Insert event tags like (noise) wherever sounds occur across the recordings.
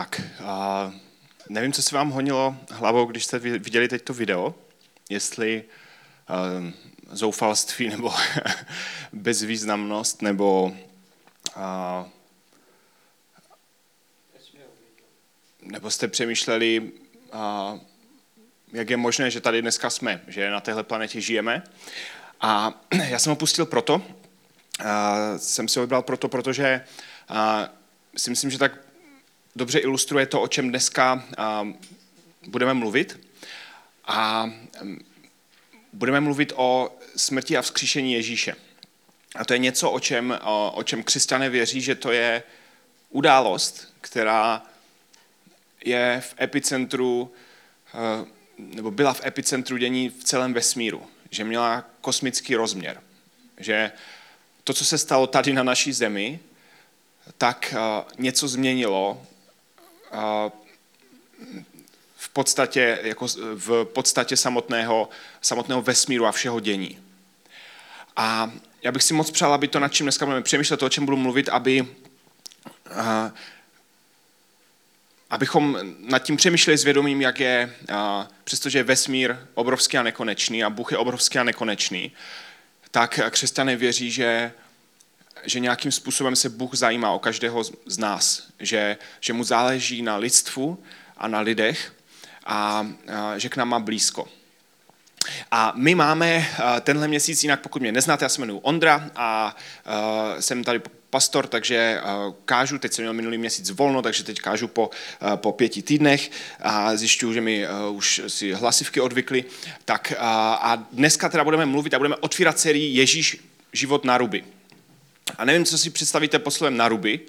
Tak, uh, nevím, co se vám honilo hlavou, když jste viděli teď to video, jestli uh, zoufalství nebo (laughs) bezvýznamnost nebo uh, nebo jste přemýšleli, uh, jak je možné, že tady dneska jsme, že na téhle planetě žijeme. A (clears throat) já jsem ho pustil proto, uh, jsem si ho vybral proto, protože uh, si myslím, že tak dobře ilustruje to, o čem dneska budeme mluvit. A budeme mluvit o smrti a vzkříšení Ježíše. A to je něco, o čem, o, čem křesťané věří, že to je událost, která je v epicentru, nebo byla v epicentru dění v celém vesmíru. Že měla kosmický rozměr. Že to, co se stalo tady na naší zemi, tak něco změnilo v podstatě, jako v podstatě samotného, samotného vesmíru a všeho dění. A já bych si moc přál, aby to, nad čím dneska budeme přemýšlet, to, o čem budu mluvit, aby, a, abychom nad tím přemýšleli s vědomím, jak je, a, přestože je vesmír obrovský a nekonečný a Bůh je obrovský a nekonečný, tak křesťané věří, že že nějakým způsobem se Bůh zajímá o každého z nás, že, že mu záleží na lidstvu a na lidech a, a že k nám má blízko. A my máme tenhle měsíc, jinak pokud mě neznáte, já se jmenuji Ondra a jsem tady pastor, takže kážu, teď jsem měl minulý měsíc volno, takže teď kážu po, po pěti týdnech a zjišťuju, že mi už si hlasivky odvykly. Tak, a dneska teda budeme mluvit a budeme otvírat sérii Ježíš život na ruby. A nevím, co si představíte pod slovem naruby.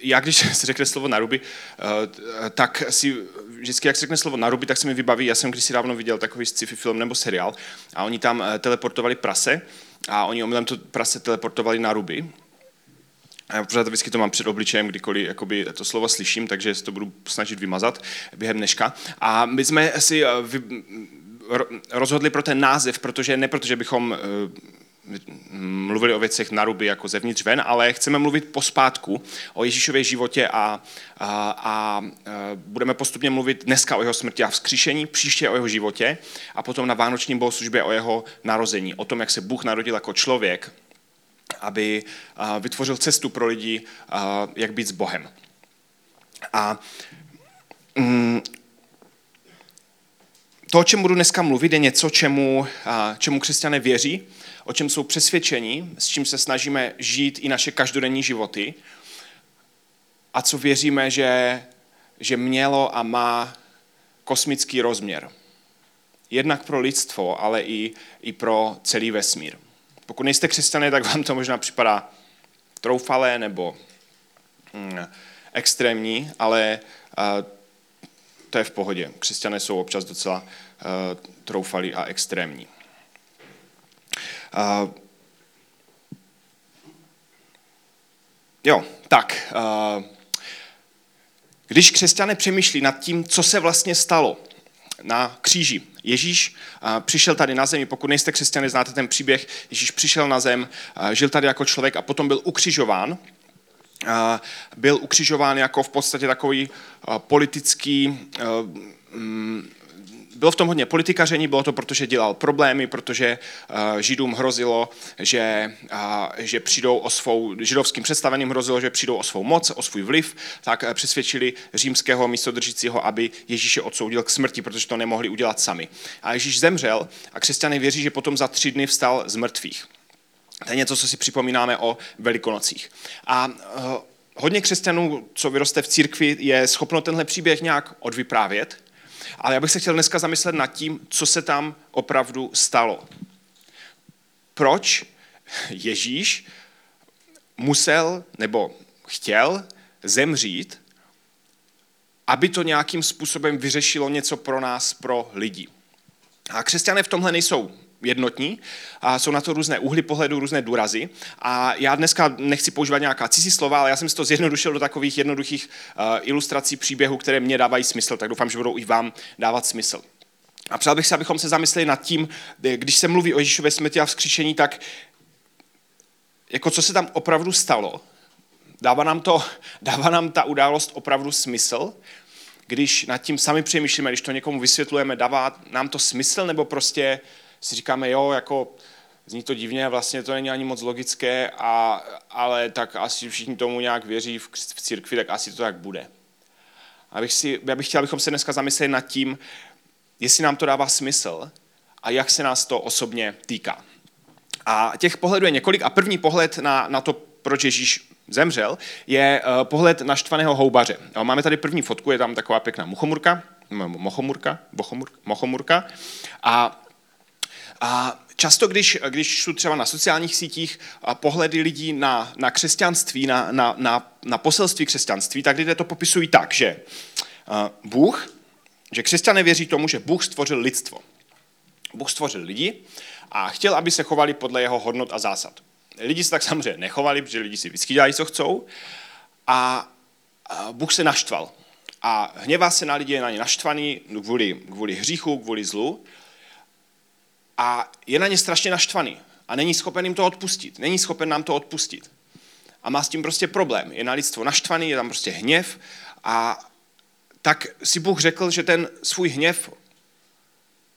Já, když (laughs) se řekne slovo naruby, tak si vždycky, jak se řekne slovo naruby, tak se mi vybaví, já jsem kdysi dávno viděl takový sci-fi film nebo seriál a oni tam eh, teleportovali prase a oni omylem to prase teleportovali na ruby. A já pořád vždycky to mám před obličejem, kdykoliv jakoby, to slovo slyším, takže se to budu snažit vymazat během dneška. A my jsme si eh, vy, rozhodli pro ten název, protože ne protože bychom eh, mluvili o věcech na ruby jako zevnitř ven, ale chceme mluvit pospátku o Ježíšově životě a, a, a budeme postupně mluvit dneska o jeho smrti a vzkříšení, příště o jeho životě a potom na vánočním bohoslužbě o jeho narození, o tom, jak se Bůh narodil jako člověk, aby vytvořil cestu pro lidi, jak být s Bohem. A mm, to, o čem budu dneska mluvit, je něco, čemu, čemu křesťané věří, o čem jsou přesvědčeni, s čím se snažíme žít i naše každodenní životy a co věříme, že, že mělo a má kosmický rozměr. Jednak pro lidstvo, ale i, i pro celý vesmír. Pokud nejste křesťané, tak vám to možná připadá troufalé nebo hm, extrémní, ale uh, to je v pohodě. Křesťané jsou občas docela uh, troufalí a extrémní. Uh, jo, tak. Uh, když křesťané přemýšlí nad tím, co se vlastně stalo na kříži. Ježíš přišel tady na zemi, pokud nejste křesťané, znáte ten příběh, Ježíš přišel na zem, žil tady jako člověk a potom byl ukřižován. Byl ukřižován jako v podstatě takový politický mm, bylo v tom hodně politikaření, bylo to, protože dělal problémy, protože uh, Židům hrozilo, že, uh, že přijdou o svou, židovským představeným hrozilo, že přijdou o svou moc, o svůj vliv, tak uh, přesvědčili římského místodržícího, aby Ježíše odsoudil k smrti, protože to nemohli udělat sami. A Ježíš zemřel a křesťané věří, že potom za tři dny vstal z mrtvých. To je něco, co si připomínáme o Velikonocích. A hodně křesťanů, co vyroste v církvi, je schopno tenhle příběh nějak odvyprávět, ale já bych se chtěl dneska zamyslet nad tím, co se tam opravdu stalo. Proč Ježíš musel nebo chtěl zemřít, aby to nějakým způsobem vyřešilo něco pro nás, pro lidi. A křesťané v tomhle nejsou jednotní a jsou na to různé úhly pohledu, různé důrazy. A já dneska nechci používat nějaká cizí slova, ale já jsem si to zjednodušil do takových jednoduchých uh, ilustrací příběhů, které mě dávají smysl, tak doufám, že budou i vám dávat smysl. A přál bych se, abychom se zamysleli nad tím, když se mluví o Ježíšově smrti a vzkříšení, tak jako co se tam opravdu stalo, Dává nám, to, (laughs) dává nám ta událost opravdu smysl? Když nad tím sami přemýšlíme, když to někomu vysvětlujeme, dává nám to smysl, nebo prostě si říkáme, jo, jako zní to divně, vlastně to není ani moc logické, a, ale tak asi všichni tomu nějak věří v, v církvi, tak asi to tak bude. Abych si, já bych chtěl, abychom se dneska zamysleli nad tím, jestli nám to dává smysl a jak se nás to osobně týká. A těch pohledů je několik a první pohled na, na to, proč Ježíš zemřel, je uh, pohled naštvaného houbaře. Máme tady první fotku, je tam taková pěkná muchomurka, mochomurka, bochomurka, mochomurka a, a často, když, když čtu třeba na sociálních sítích pohledy lidí na, na křesťanství, na, na, na, na poselství křesťanství, tak lidé to popisují tak, že Bůh, že křesťané věří tomu, že Bůh stvořil lidstvo. Bůh stvořil lidi a chtěl, aby se chovali podle jeho hodnot a zásad. Lidi se tak samozřejmě nechovali, protože lidi si vždycky dělají, co chcou. A Bůh se naštval. A hněvá se na lidi, je na ně naštvaný kvůli, kvůli hříchu, kvůli zlu a je na ně strašně naštvaný a není schopen jim to odpustit. Není schopen nám to odpustit. A má s tím prostě problém. Je na lidstvo naštvaný, je tam prostě hněv a tak si Bůh řekl, že ten svůj hněv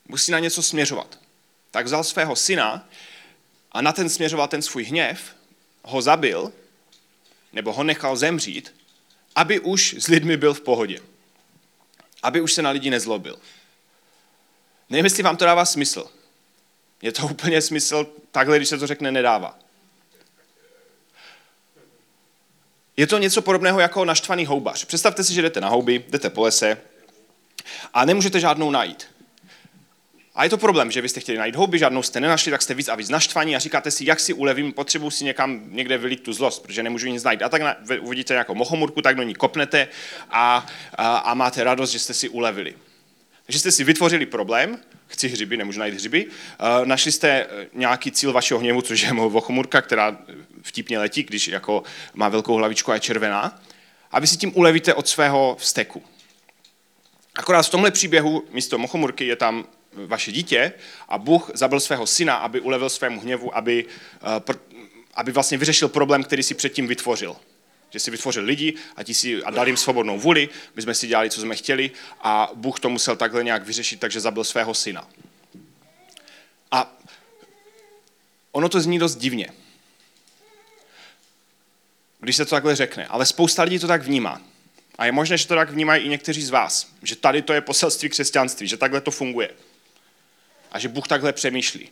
musí na něco směřovat. Tak vzal svého syna a na ten směřoval ten svůj hněv, ho zabil, nebo ho nechal zemřít, aby už s lidmi byl v pohodě. Aby už se na lidi nezlobil. Nevím, jestli vám to dává smysl. Je to (laughs) úplně smysl, takhle, když se to řekne, nedává. Je to něco podobného jako naštvaný houbař. Představte si, že jdete na houby, jdete po lese a nemůžete žádnou najít. A je to problém, že vy jste chtěli najít houby, žádnou jste nenašli, tak jste víc a víc naštvaní a říkáte si, jak si ulevím, potřebuji si někam někde vylít tu zlost, protože nemůžu nic najít. A tak na, uvidíte nějakou mochomurku, tak do ní kopnete a, a, a máte radost, že jste si ulevili. Takže jste si vytvořili problém, chci hřiby, nemůžu najít hřiby. Uh, našli jste eh, nějaký cíl vašeho hněvu, což je vochomurka, která vtipně letí, když jako má velkou hlavičku a je červená. A vy si tím ulevíte od svého vzteku. Akorát v tomhle příběhu místo mochomurky je tam vaše dítě a Bůh zabil svého syna, aby ulevil svému hněvu, aby, aby vlastně vyřešil problém, který si předtím vytvořil. Že si vytvořil lidi a, ti si, a dal jim svobodnou vůli, my jsme si dělali, co jsme chtěli a Bůh to musel takhle nějak vyřešit, takže zabil svého syna. A ono to zní dost divně, když se to takhle řekne, ale spousta lidí to tak vnímá. A je možné, že to tak vnímají i někteří z vás, že tady to je poselství křesťanství, že takhle to funguje. A že Bůh takhle přemýšlí.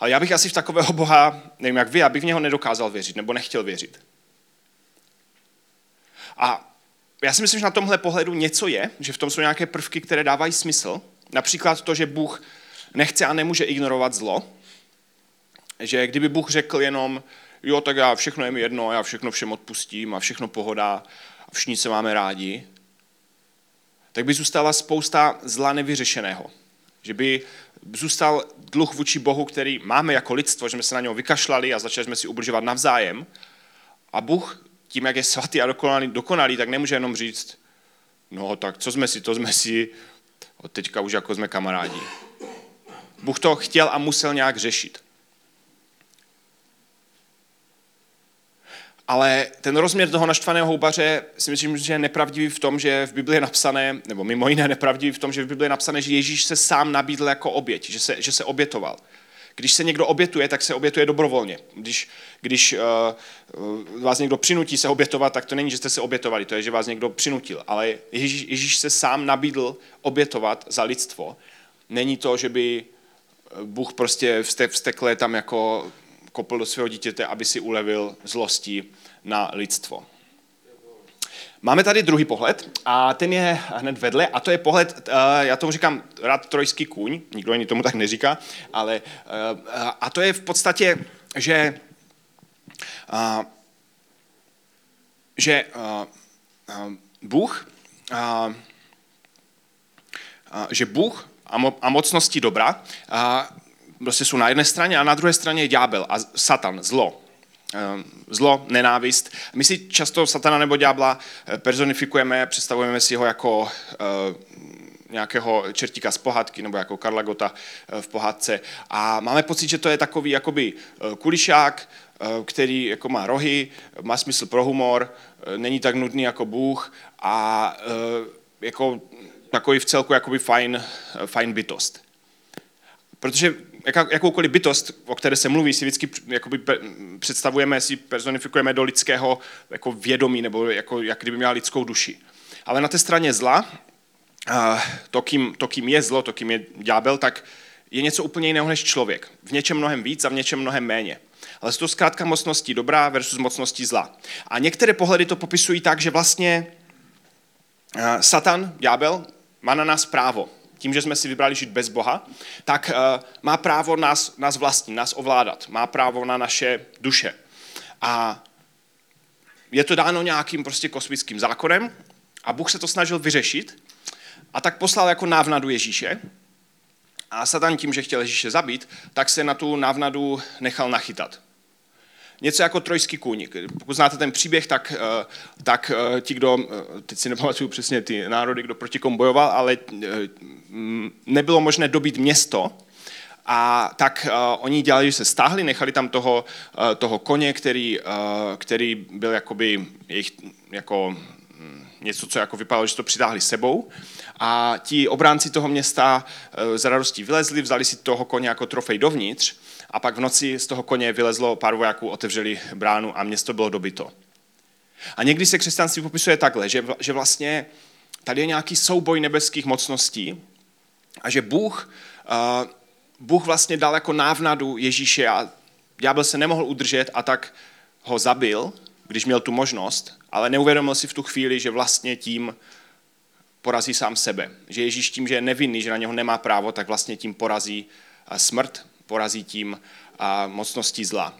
Ale já bych asi v takového Boha, nevím jak vy, abych v něho nedokázal věřit, nebo nechtěl věřit. A já si myslím, že na tomhle pohledu něco je, že v tom jsou nějaké prvky, které dávají smysl. Například to, že Bůh nechce a nemůže ignorovat zlo. Že kdyby Bůh řekl jenom, jo, tak já všechno je mi jedno, já všechno všem odpustím a všechno pohoda a všichni se máme rádi, tak by zůstala spousta zla nevyřešeného. Že by zůstal dluh vůči Bohu, který máme jako lidstvo, že jsme se na něho vykašlali a začali jsme si ubližovat navzájem. A Bůh tím, jak je svatý a dokonalý, dokonalý, tak nemůže jenom říct, no tak co jsme si, to jsme si, od teďka už jako jsme kamarádi. Bůh to chtěl a musel nějak řešit. Ale ten rozměr toho naštvaného houbaře si myslím, že je nepravdivý v tom, že v Biblii je napsané, nebo mimo jiné nepravdivý v tom, že v Biblii je napsané, že Ježíš se sám nabídl jako oběť, že se, že se obětoval. Když se někdo obětuje, tak se obětuje dobrovolně. Když, když uh, vás někdo přinutí se obětovat, tak to není, že jste se obětovali, to je, že vás někdo přinutil. Ale Ježíš, Ježíš se sám nabídl obětovat za lidstvo. Není to, že by Bůh prostě vstekle tam jako kopl do svého dítěte, aby si ulevil zlosti na lidstvo. Máme tady druhý pohled a ten je hned vedle a to je pohled, eh, já tomu říkám rád trojský kůň, nikdo ani tomu tak neříká, ale eh, a to je v podstatě, že eh, že Bůh že Bůh a mocnosti dobra prostě jsou na jedné straně a na druhé straně je ďábel a satan, zlo. Ehm, zlo, nenávist. My si často satana nebo ďábla eh, personifikujeme, představujeme si ho jako eh, nějakého čertíka z pohádky nebo jako Karla Gota eh, v pohádce a máme pocit, že to je takový jakoby kulišák, který jako má rohy, má smysl pro humor, není tak nudný jako Bůh a jako takový v celku jakoby fajn, fajn bytost. Protože jaká, jakoukoliv bytost, o které se mluví, si vždycky jakoby představujeme, si personifikujeme do lidského jako vědomí, nebo jako, jak kdyby měla lidskou duši. Ale na té straně zla, to kým, to, kým je zlo, to, kým je ďábel, tak je něco úplně jiného než člověk. V něčem mnohem víc a v něčem mnohem méně. Ale jsou to zkrátka mocnosti dobrá versus mocnosti zla. A některé pohledy to popisují tak, že vlastně Satan, ďábel, má na nás právo tím, že jsme si vybrali žít bez Boha, tak uh, má právo nás, nás vlastní, nás ovládat. Má právo na naše duše. A je to dáno nějakým prostě kosmickým zákonem a Bůh se to snažil vyřešit a tak poslal jako návnadu Ježíše a Satan tím, že chtěl Ježíše zabít, tak se na tu návnadu nechal nachytat něco jako trojský kůň. Pokud znáte ten příběh, tak, eh, tak eh, ti, kdo, eh, teď si nepamatuju přesně ty národy, kdo proti komu bojoval, ale nebylo možné dobít město, a tak uh, oni dělali, že se stáhli, nechali tam toho, uh, toho koně, který, uh, který byl jakoby jejich, jako hm, něco, co jako vypadalo, že to přitáhli sebou. A ti obránci toho města uh, za radostí vylezli, vzali si toho koně jako trofej dovnitř a pak v noci z toho koně vylezlo pár vojáků, otevřeli bránu a město bylo dobyto. A někdy se křesťanství popisuje takhle, že, že vlastně tady je nějaký souboj nebeských mocností a že Bůh, Bůh vlastně dal jako návnadu Ježíše a ďábel se nemohl udržet a tak ho zabil, když měl tu možnost, ale neuvědomil si v tu chvíli, že vlastně tím porazí sám sebe. Že Ježíš tím, že je nevinný, že na něho nemá právo, tak vlastně tím porazí smrt porazí tím mocností zla.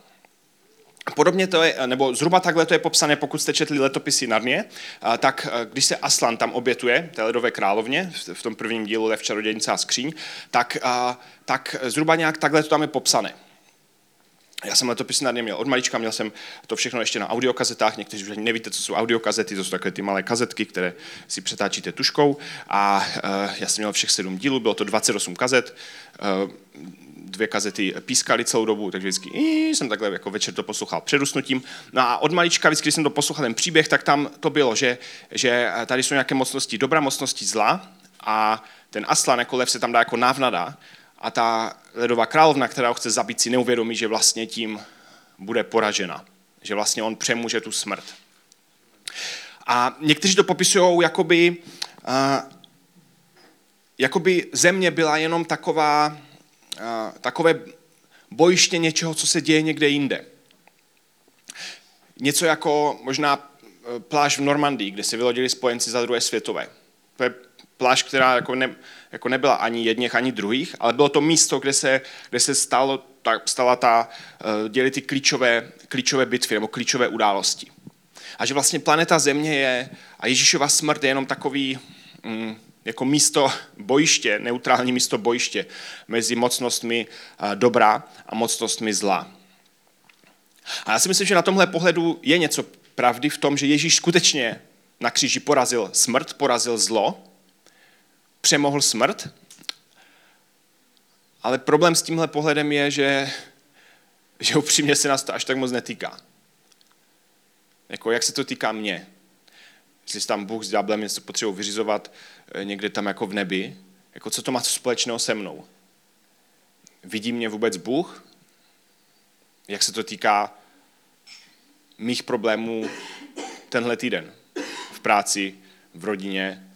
Podobně to je, nebo zhruba takhle to je popsané, pokud jste četli letopisy Narnie, tak když se Aslan tam obětuje, té ledové královně, v tom prvním dílu Lev čarodějnice a skříň, tak, tak zhruba nějak takhle to tam je popsané. Já jsem letopisy Narnie měl od malička, měl jsem to všechno ještě na audiokazetách, někteří už nevíte, co jsou audiokazety, to jsou takové ty malé kazetky, které si přetáčíte tuškou a já jsem měl všech sedm dílů, bylo to 28 kazet, dvě kazety pískaly celou dobu, takže vždycky jsem takhle jako večer to poslouchal před usnutím. No a od malička, vždycky, když jsem to poslouchal ten příběh, tak tam to bylo, že, že tady jsou nějaké mocnosti dobra, mocnosti zla a ten Aslan jako lev se tam dá jako návnada a ta ledová královna, která ho chce zabít, si neuvědomí, že vlastně tím bude poražena. Že vlastně on přemůže tu smrt. A někteří to popisují jakoby, uh, jakoby země byla jenom taková, takové bojiště něčeho, co se děje někde jinde. Něco jako možná e, pláž v Normandii, kde se vylodili spojenci za druhé světové. To je pláž, která jako, ne, jako nebyla ani jedněch, ani druhých, ale bylo to místo, kde se, kde se stalo, ta, stala ta, e, děli ty klíčové, klíčové bitvy nebo klíčové události. A že vlastně planeta Země je, a Ježíšova smrt je jenom takový, mm, jako místo bojiště, neutrální místo bojiště mezi mocnostmi dobra a mocnostmi zla. A já si myslím, že na tomhle pohledu je něco pravdy v tom, že Ježíš skutečně na kříži porazil smrt, porazil zlo, přemohl smrt, ale problém s tímhle pohledem je, že, že upřímně se nás to až tak moc netýká. Jako jak se to týká mě jestli tam Bůh s ďáblem něco potřebuje vyřizovat eh, někde tam jako v nebi, jako co to má společného se mnou? Vidí mě vůbec Bůh? Jak se to týká mých problémů tenhle týden? V práci, v rodině?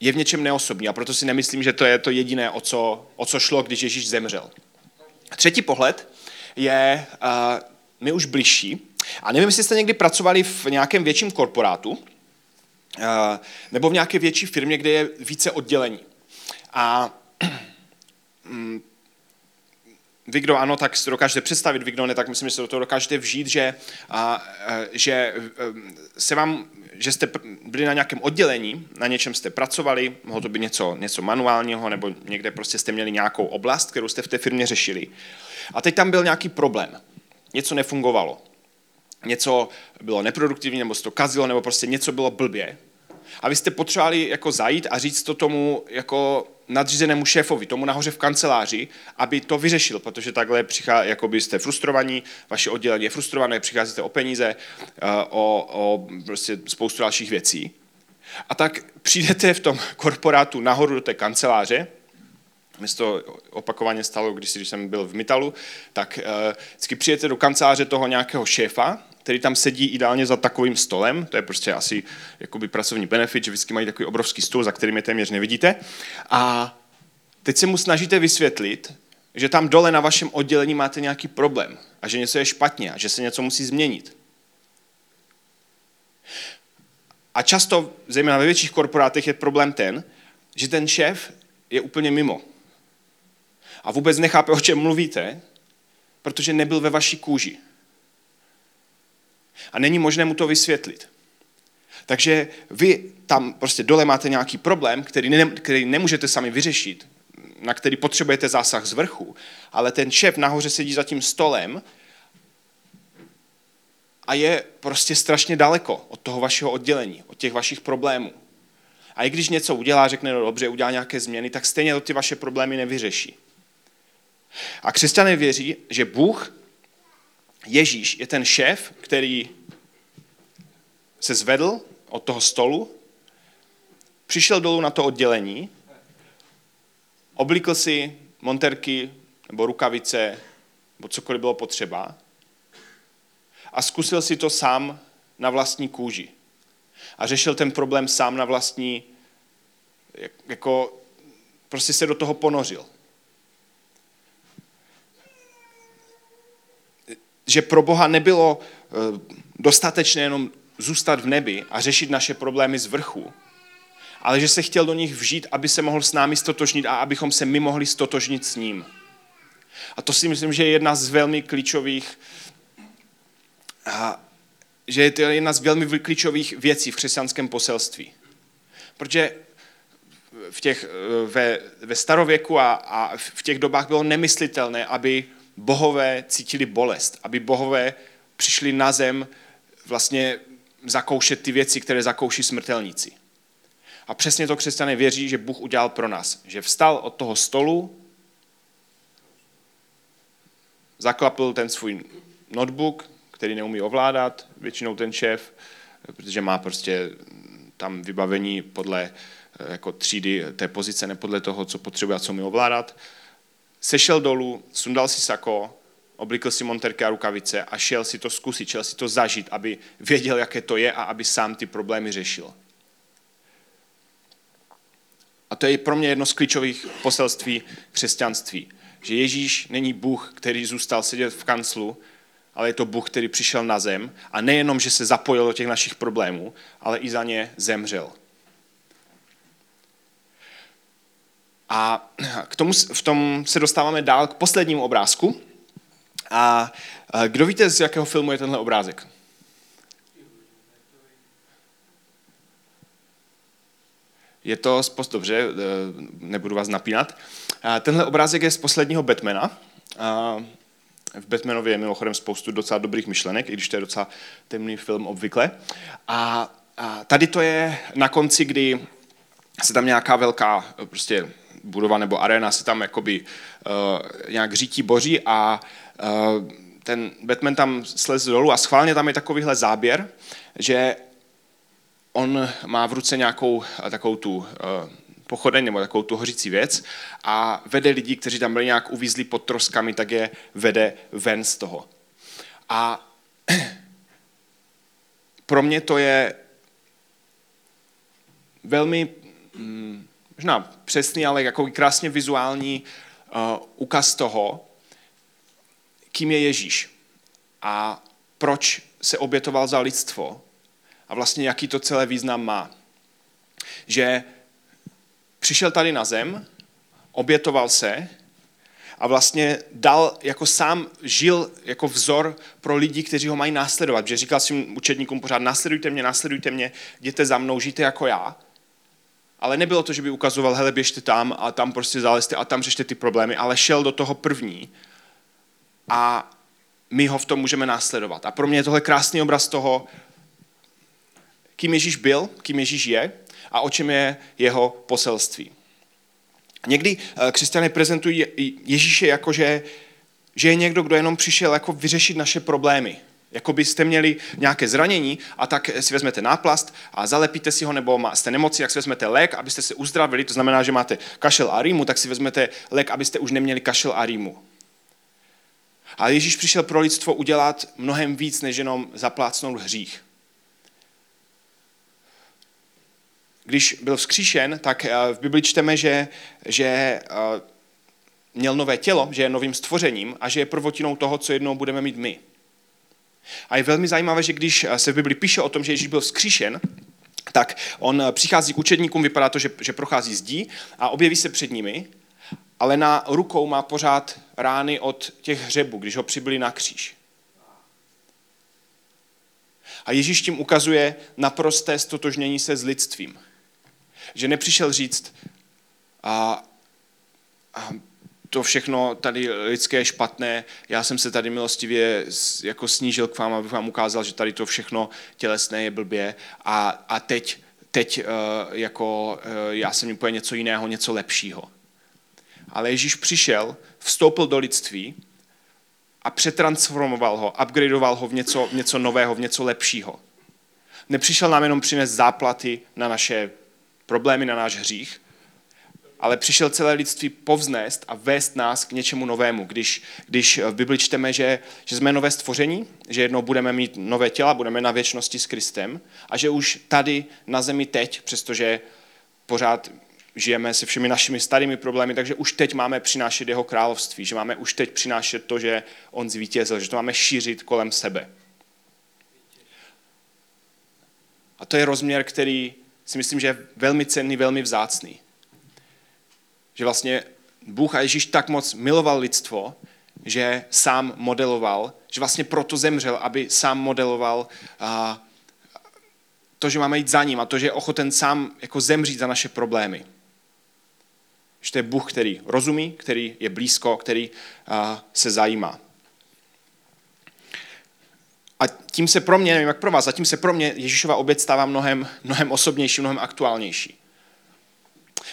Je v něčem neosobní a proto si nemyslím, že to je to jediné, o co, o co šlo, když Ježíš zemřel. Třetí pohled je uh, mi už bližší a nevím, jestli jste někdy pracovali v nějakém větším korporátu, eh, nebo v nějaké větší firmě, kde je více oddělení. A (clears throat) mm, vy, kdo ano, tak si dokážete představit, vy, kdo ne, tak myslím, že se do toho dokážete vžít, že, a, eh, že eh, se vám že jste byli na nějakém oddělení, na něčem jste pracovali, mohlo to být něco, něco manuálního, nebo někde prostě jste měli nějakou oblast, kterou jste v té firmě řešili. A teď tam byl nějaký problém. Něco nefungovalo něco bylo neproduktivní, nebo se to kazilo, nebo prostě něco bylo blbě. A vy jste potřebovali jako zajít a říct to tomu jako nadřízenému šéfovi, tomu nahoře v kanceláři, aby to vyřešil, protože takhle přichází, jako byste frustrovaní, vaše oddělení je frustrované, přicházíte o peníze, eh, o, o prostě spoustu dalších věcí. A tak přijdete v tom korporátu nahoru do té kanceláře, mně se to opakovaně stalo, když, když jsem byl v Mitalu, tak uh, vždycky přijete do kanceláře toho nějakého šéfa, který tam sedí ideálně za takovým stolem, to je prostě asi jakoby pracovní benefit, že vždycky mají takový obrovský stůl, za kterým je téměř nevidíte. A teď se mu snažíte vysvětlit, že tam dole na vašem oddělení máte nějaký problém a že něco je špatně a že se něco musí změnit. A často, zejména ve větších korporátech, je problém ten, že ten šéf je úplně mimo. A vůbec nechápe, o čem mluvíte, protože nebyl ve vaší kůži. A není možné mu to vysvětlit. Takže vy tam prostě dole máte nějaký problém, který, ne, který nemůžete sami vyřešit, na který potřebujete zásah z vrchu, ale ten šéf nahoře sedí za tím stolem a je prostě strašně daleko od toho vašeho oddělení, od těch vašich problémů. A i když něco udělá, řekne, no dobře, udělá nějaké změny, tak stejně to ty vaše problémy nevyřeší. A křesťané věří, že Bůh, Ježíš, je ten šéf, který se zvedl od toho stolu, přišel dolů na to oddělení, oblíkl si monterky nebo rukavice, nebo cokoliv bylo potřeba a zkusil si to sám na vlastní kůži. A řešil ten problém sám na vlastní, jako prostě se do toho ponořil. Že pro Boha nebylo eh, dostatečné jenom zůstat v nebi a řešit naše problémy z vrchu, ale že se chtěl do nich vžít, aby se mohl s námi stotožnit a abychom se my mohli stotožnit s ním. A to si myslím, že je jedna z velmi klíčových a že je to jedna z velmi klíčových věcí v křesťanském poselství. Protože v těch, ve, ve starověku a, a v těch dobách bylo nemyslitelné, aby bohové cítili bolest, aby bohové přišli na zem vlastně zakoušet ty věci, které zakouší smrtelníci. A přesně to křesťané věří, že Bůh udělal pro nás. Že vstal od toho stolu, zaklapl ten svůj notebook, který neumí ovládat, většinou ten šéf, protože má prostě tam vybavení podle eh, jako třídy té pozice, ne podle toho, co potřebuje a co umí ovládat. Sešel dolů, sundal si sako, oblikl si monterky a rukavice a šel si to zkusit, šel si to zažít, aby věděl, jaké to je a aby sám ty problémy řešil. A to je pro mě jedno z klíčových poselství křesťanství. Že Ježíš není Bůh, který zůstal sedět v kanclu, ale je to Bůh, který přišel na zem a nejenom, že se zapojil do těch našich problémů, ale i za ně zemřel. A k tomu, v tom se dostáváme dál k poslednímu obrázku. A kdo víte, z jakého filmu je tenhle obrázek? Je to, dobře, eh, nebudu vás napínat. Tenhle obrázek je z posledního Batmana. V Batmanově je mimochodem spoustu docela dobrých myšlenek, i když to je docela temný film obvykle. A, tady to je na konci, kdy se tam nějaká velká prostě budova nebo arena se tam jakoby uh, nějak řítí boří a uh, ten Batman tam slez dolů a schválně tam je takovýhle záběr, že on má v ruce nějakou takovou tu uh, pochodeň nebo takovou tu hořící věc a vede lidi, kteří tam byli nějak uvízli pod troskami, tak je vede ven z toho. A (clears throat) pro mě to je velmi mm, možná přesný, ale jako krásně vizuální uh, ukaz toho, kým je Ježíš a proč se obětoval za lidstvo a vlastně jaký to celé význam má. Že přišel tady na zem, obětoval se a vlastně dal, jako sám žil jako vzor pro lidi, kteří ho mají následovat. Že říkal svým učedníkům pořád, následujte mě, následujte mě, jděte za mnou, žijte jako já. Ale nebylo to, že by ukazoval, hele, běžte tam a tam prostě zalezte a tam řešte ty problémy, ale šel do toho první a my ho v tom můžeme následovat. A pro mě je tohle krásný obraz toho, kým Ježíš byl, kým Ježíš je a o čem je jeho poselství. Někdy křesťané prezentují Ježíše jako, že, že je někdo, kdo jenom přišel jako vyřešit naše problémy. Jako byste měli nějaké zranění a tak si vezmete náplast a zalepíte si ho, nebo jste nemoci, jak si vezmete lék, abyste se uzdravili, to znamená, že máte kašel a rýmu, tak si vezmete lék, abyste už neměli kašel a rýmu. A Ježíš přišel pro lidstvo udělat mnohem víc, než jenom zaplácnout hřích. Když byl vzkříšen, tak eh, v Bibli čteme, že, že eh, měl nové tělo, že je novým stvořením a že je prvotinou toho, co jednou budeme mít my. A je velmi zajímavé, že když se v Bibli píše o tom, že Ježíš byl vzkříšen, tak on přichází k učedníkům, vypadá to, že, že prochází zdí a objeví se před nimi, ale na rukou má pořád rány od těch hřebů, když ho přibyli na kříž. A Ježíš tím ukazuje naprosté stotožnění se s lidstvím. Že nepřišel říct, a, a to všechno tady lidské špatné, já jsem se tady milostivě jako snížil k vám, abych vám ukázal, že tady to všechno tělesné je blbě a, a teď, teď uh, jako uh, já jsem úplně něco jiného, něco lepšího. Ale Ježíš přišel, vstoupil do lidství a přetransformoval ho, upgradeoval ho v něco, v něco nového, v něco lepšího. Nepřišel nám jenom přinést záplaty na naše problémy, na náš hřích, ale přišel celé lidství povznést a vést nás k něčemu novému. Když, když v Bibli čteme, že, že jsme nové stvoření, že jednou budeme mít nové těla, budeme na věčnosti s Kristem a že už tady na zemi teď, přestože pořád žijeme se všemi našimi starými problémy, takže už teď máme přinášet jeho království, že máme už teď přinášet to, že on zvítězil, že to máme šířit kolem sebe. A to je rozměr, který si myslím, že je velmi cenný, velmi vzácný. Že vlastně Bůh a Ježíš tak moc miloval lidstvo, že sám modeloval, že vlastně proto zemřel, aby sám modeloval a, to, že máme jít za ním a to, že je ochoten sám jako zemřít za naše problémy. Že to je Bůh, který rozumí, který je blízko, který a, se zajímá. A tím se pro mě, nevím jak pro vás, a tím se pro mě Ježíšova oběd stává mnohem, mnohem osobnější, mnohem aktuálnější.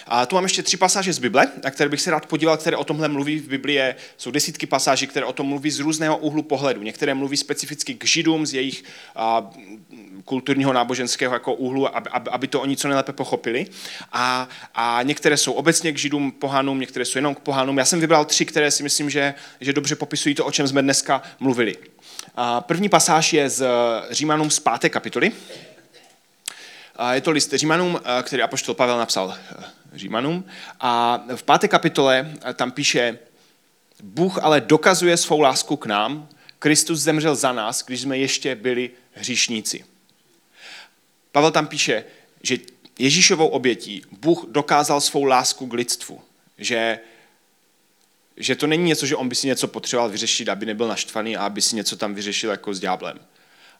A tu mám ještě tři pasáže z Bible, na které bych se rád podíval, které o tomhle mluví. V Biblii jsou desítky pasáží, které o tom mluví z různého úhlu pohledu. Některé mluví specificky k židům z jejich a, kulturního náboženského jako úhlu, aby, aby to oni co nejlépe pochopili. A, a některé jsou obecně k židům, pohanům, některé jsou jenom k pohanům. Já jsem vybral tři, které si myslím, že, že dobře popisují to, o čem jsme dneska mluvili. A první pasáž je z Římanům z páté kapitoly. Je to list Římanům, který apoštol Pavel napsal Římanům. A v páté kapitole tam píše, Bůh ale dokazuje svou lásku k nám, Kristus zemřel za nás, když jsme ještě byli hříšníci. Pavel tam píše, že Ježíšovou obětí Bůh dokázal svou lásku k lidstvu. Že, že to není něco, že on by si něco potřeboval vyřešit, aby nebyl naštvaný a aby si něco tam vyřešil jako s ďáblem.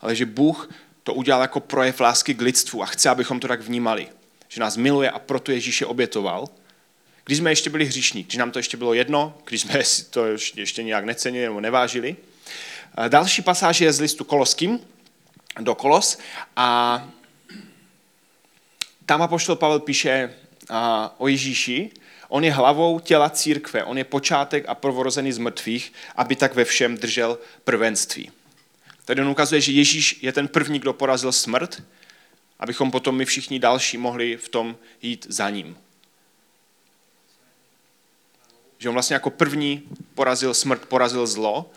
Ale že Bůh to udělal jako projev lásky k lidstvu a chce, abychom to tak vnímali že nás miluje a proto Ježíše obětoval. Když jsme ještě byli hříšní, když nám to ještě bylo jedno, když jsme si to ještě nějak necenili nebo nevážili. Další pasáž je z listu Koloským do Kolos a tam apoštol Pavel píše o Ježíši, On je hlavou těla církve, on je počátek a prvorozený z mrtvých, aby tak ve všem držel prvenství. Tady on ukazuje, že Ježíš je ten první, kdo porazil smrt, abychom potom my všichni další mohli v tom jít za ním. Že on vlastně jako první porazil smrt, porazil zlo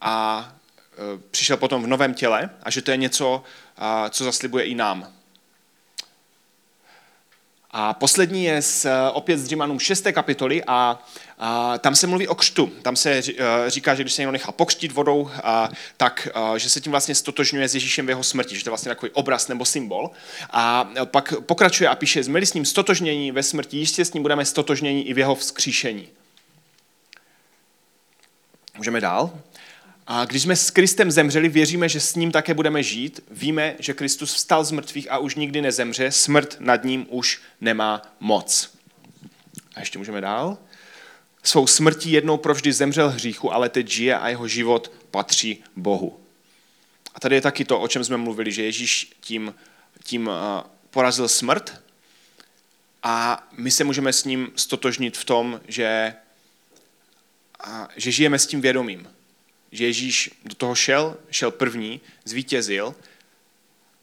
a e, přišel potom v novém těle a že to je něco, co zaslibuje i nám. A poslední je z, opět z Římanům 6. kapitoly a, a tam se mluví o křtu. Tam se eh, říká, že když se někdo nechal pokřtít vodou, a, tak a, že se tím vlastně stotožňuje s Ježíšem v jeho smrti, že to je vlastně takový obraz nebo symbol. A pak pokračuje a píše, jsme s ním stotožnění ve smrti, jistě s ním budeme stotožnění i v jeho vzkříšení. Můžeme dál? A když jsme s Kristem zemřeli, věříme, že s ním také budeme žít. Víme, že Kristus vstal z mrtvých a už nikdy nezemře. Smrt nad ním už nemá moc. A ještě můžeme dál. Svou smrtí jednou provždy zemřel hříchu, ale teď žije a jeho život patří Bohu. A tady je taky to, o čem jsme mluvili, že Ježíš tím, tím porazil smrt a my se můžeme s ním stotožnit v tom, že, že žijeme s tím vědomím. Že Ježíš do toho šel, šel první, zvítězil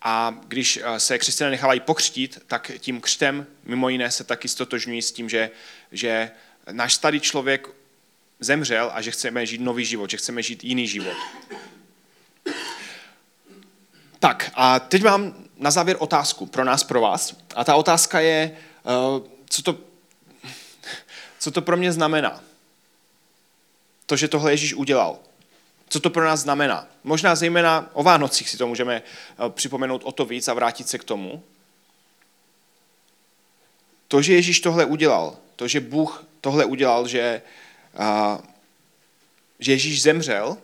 a když se křesťané nechávají pokřtít, tak tím křtem mimo jiné se taky stotožňují s tím, že, že náš starý člověk zemřel a že chceme žít nový život, že chceme žít jiný život. Tak a teď mám na závěr otázku pro nás, pro vás. A ta otázka je, eh, co to, co to pro mě znamená. To, že tohle Ježíš udělal. Co to pro nás znamená? Možná zejména o Vánocích si to můžeme eh, připomenout o to víc a vrátit se k tomu. To, že Ježíš tohle udělal, to, že Bůh tohle udělal, že, a, že Ježíš zemřel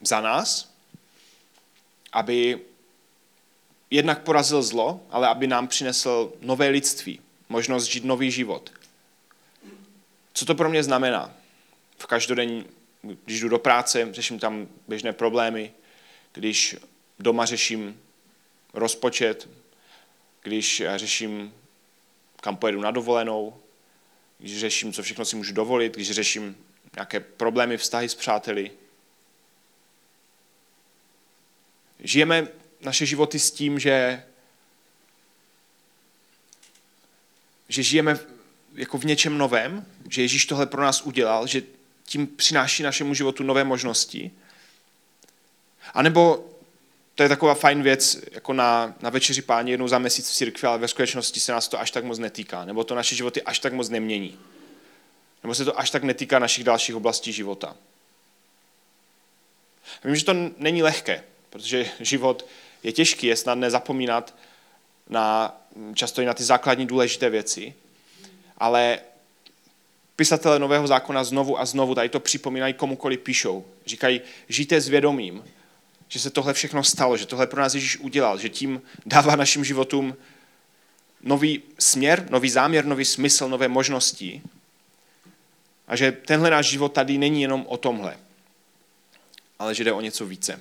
za nás, aby jednak porazil zlo, ale aby nám přinesl nové lidství, možnost žít nový život. Co to pro mě znamená? V každodenní, když jdu do práce, řeším tam běžné problémy, když doma řeším rozpočet, když řeším, kam pojedu na dovolenou, když řeším, co všechno si můžu dovolit, když řeším nějaké problémy, vztahy s přáteli. Žijeme naše životy s tím, že, že žijeme jako v něčem novém, že Ježíš tohle pro nás udělal, že tím přináší našemu životu nové možnosti. A nebo to je taková fajn věc, jako na, na večeři páně jednou za měsíc v církvi, ale ve skutečnosti se nás to až tak moc netýká, nebo to naše životy až tak moc nemění. Nebo se to až tak netýká našich dalších oblastí života. Vím, že to není lehké, protože život je těžký, je snadné zapomínat na, často i na ty základní důležité věci, ale pisatele Nového zákona znovu a znovu tady to připomínají komukoliv píšou. Říkají, žijte s vědomím, že se tohle všechno stalo, že tohle pro nás Ježíš udělal, že tím dává našim životům nový směr, nový záměr, nový smysl, nové možnosti. A že tenhle náš život tady není jenom o tomhle, ale že jde o něco více.